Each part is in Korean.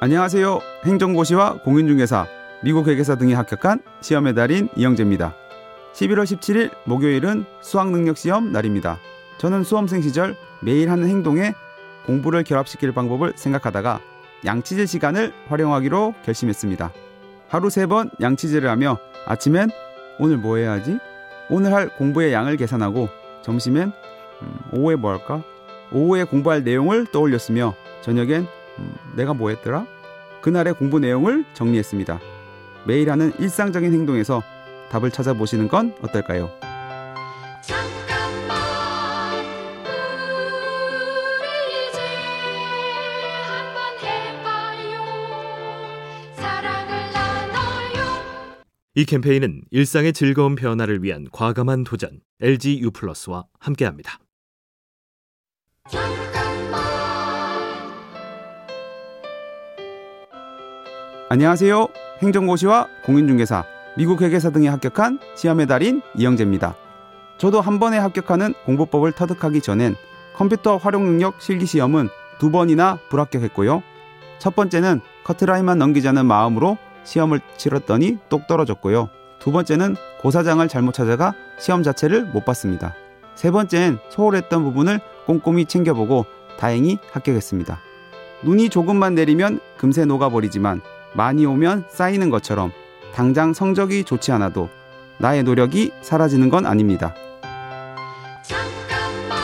안녕하세요. 행정고시와 공인중개사, 미국 회계사 등에 합격한 시험의 달인 이영재입니다. 11월 17일 목요일은 수학능력시험 날입니다. 저는 수험생 시절 매일 하는 행동에 공부를 결합시킬 방법을 생각하다가 양치질 시간을 활용하기로 결심했습니다. 하루 세 번 양치질을 하며 아침엔 오늘 뭐 해야 하지? 오늘 할 공부의 양을 계산하고 점심엔 음, 오후에 뭐 할까? 오후에 공부할 내용을 떠올렸으며 저녁엔 음, 내가 뭐 했더라? 그날의 공부 내용을 정리했습니다. 매일 하는 일상적인 행동에서 답을 찾아보시는 건 어떨까요? 잠깐만 우리 이제 한번 해봐요 사랑을 나눠요 이 캠페인은 일상의 즐거운 변화를 위한 과감한 도전 LG U 플러스와 함께합니다. 안녕하세요. 행정고시와 공인중개사, 미국 회계사 등에 합격한 시험의 달인 이영재입니다. 저도 한 번에 합격하는 공부법을 터득하기 전엔 컴퓨터 활용 능력 실기 시험은 두 번이나 불합격했고요. 첫 번째는 커트라인만 넘기자는 마음으로 시험을 치렀더니 똑 떨어졌고요. 두 번째는 고사장을 잘못 찾아가 시험 자체를 못 봤습니다. 세 번째는 소홀했던 부분을 꼼꼼히 챙겨보고 다행히 합격했습니다. 눈이 조금만 내리면 금세 녹아버리지만 많이 오면 쌓이는 것처럼 당장 성적이 좋지 않아도 나의 노력이 사라지는 건 아닙니다. 잠깐만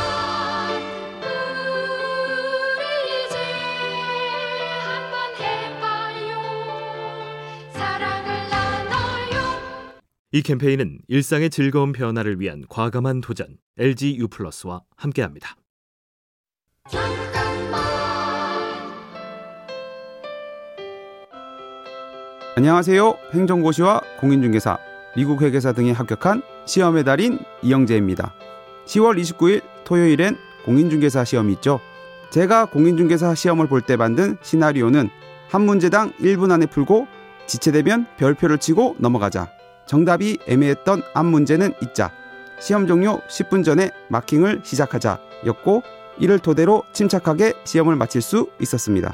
우리 이제 한번 해봐요 사랑을 나눠요 이 캠페인은 일상의 즐거운 변화를 위한 과감한 도전 LG U 플러스와 함께합니다. 안녕하세요. 행정고시와 공인중개사, 미국 회계사 등에 합격한 시험의 달인 이영재입니다. 10월 29일 토요일엔 공인중개사 시험이 있죠. 제가 공인중개사 시험을 볼 때 만든 시나리오는 한 문제당 1분 안에 풀고 지체되면 별표를 치고 넘어가자. 정답이 애매했던 앞 문제는 잊자. 시험 종료 10분 전에 마킹을 시작하자. 였고 이를 토대로 침착하게 시험을 마칠 수 있었습니다.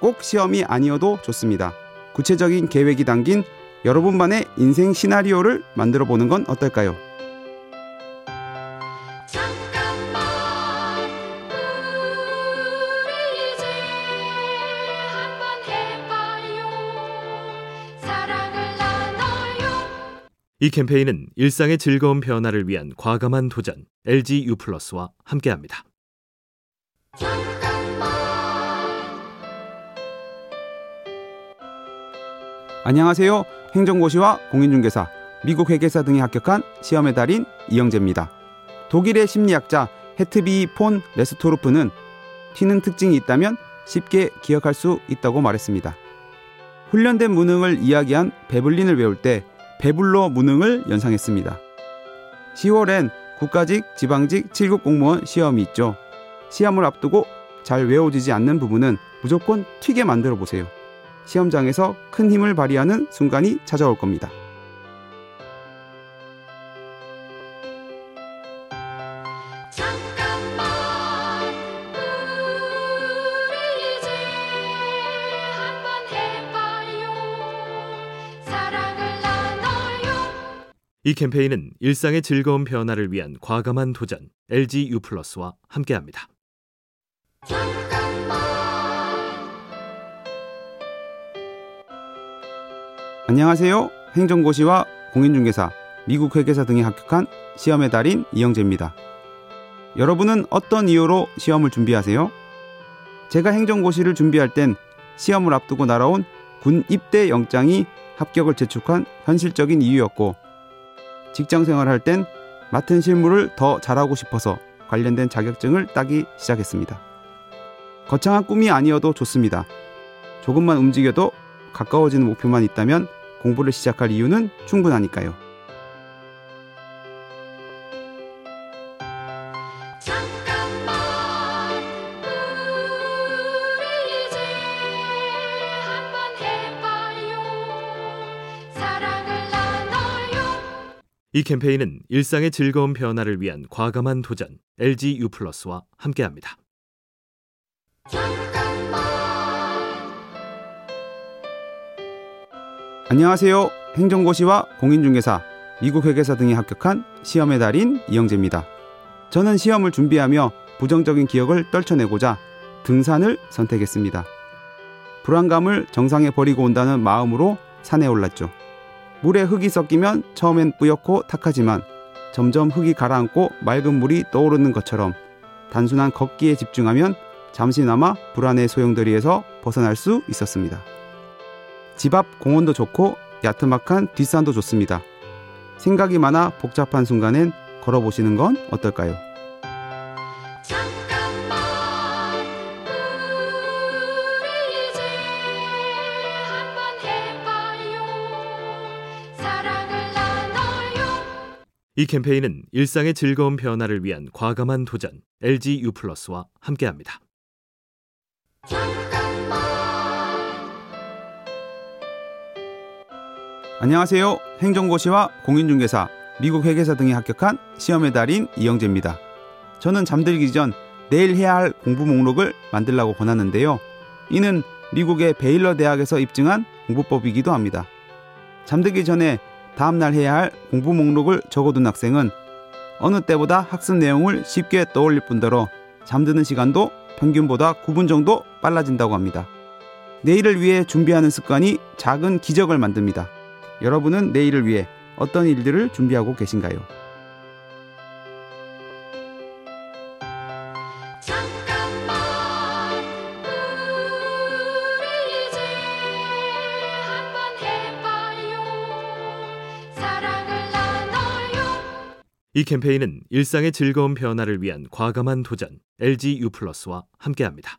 꼭 시험이 아니어도 좋습니다. 구체적인 계획이 담긴 여러분만의 인생 시나리오를 만들어 보는 건 어떨까요? 잠깐만 우리 이제 한번 해봐요 사랑을 나눠요 이 캠페인은 일상의 즐거운 변화를 위한 과감한 도전 LG U 플러스와 함께합니다. 안녕하세요. 행정고시와 공인중개사, 미국 회계사 등에 합격한 시험의 달인 이영재입니다. 독일의 심리학자 헤트비 폰 레스토르프는 튀는 특징이 있다면 쉽게 기억할 수 있다고 말했습니다. 훈련된 무능을 이야기한 베블린을 외울 때 배불러 무능을 연상했습니다. 10월엔 국가직, 지방직 7급 공무원 시험이 있죠. 시험을 앞두고 잘 외워지지 않는 부분은 무조건 튀게 만들어 보세요. 시험장에서 큰 힘을 발휘하는 순간이 찾아올 겁니다. 이 캠페인은 일상의 즐거운 변화를 위한 과감한 도전 LG U 플러스와 함께합니다. 잠깐 안녕하세요. 행정고시와 공인중개사, 미국 회계사 등에 합격한 시험의 달인 이영재입니다. 여러분은 어떤 이유로 시험을 준비하세요? 제가 행정고시를 준비할 땐 시험을 앞두고 날아온 군 입대 영장이 합격을 재촉한 현실적인 이유였고 직장 생활할 땐 맡은 실무를 더 잘하고 싶어서 관련된 자격증을 따기 시작했습니다. 거창한 꿈이 아니어도 좋습니다. 조금만 움직여도 가까워지는 목표만 있다면 공부를 시작할 이유는 충분하니까요. 잠깐만 우리 이제 한번 해봐요 사랑을 나눠요 이 캠페인은 일상의 즐거운 변화를 위한 과감한 도전 LG U 플러스와 함께합니다. 잠깐 안녕하세요. 행정고시와 공인중개사, 미국 회계사 등에 합격한 시험의 달인 이영재입니다. 저는 시험을 준비하며 부정적인 기억을 떨쳐내고자 등산을 선택했습니다. 불안감을 정상에 버리고 온다는 마음으로 산에 올랐죠. 물에 흙이 섞이면 처음엔 뿌옇고 탁하지만 점점 흙이 가라앉고 맑은 물이 떠오르는 것처럼 단순한 걷기에 집중하면 잠시나마 불안의 소용돌이에서 벗어날 수 있었습니다. 집 앞 공원도 좋고 야트막한 뒷산도 좋습니다. 생각이 많아 복잡한 순간엔 걸어보시는 건 어떨까요? 이 캠페인은 일상의 즐거운 변화를 위한 과감한 도전 LG U+와 함께합니다. 안녕하세요. 행정고시와 공인중개사, 미국 회계사 등에 합격한 시험의 달인 이영재입니다. 저는 잠들기 전 내일 해야 할 공부 목록을 만들라고 권하는데요. 이는 미국의 베일러 대학에서 입증한 공부법이기도 합니다. 잠들기 전에 다음날 해야 할 공부 목록을 적어둔 학생은 어느 때보다 학습 내용을 쉽게 떠올릴 뿐더러 잠드는 시간도 평균보다 9분 정도 빨라진다고 합니다. 내일을 위해 준비하는 습관이 작은 기적을 만듭니다. 여러분은 내일을 위해 어떤 일들을 준비하고 계신가요? 잠깐만 우리 이제 한번 해봐요 사랑을 나눠요 이 캠페인은 일상의 즐거운 변화를 위한 과감한 도전 LG U+와 함께합니다.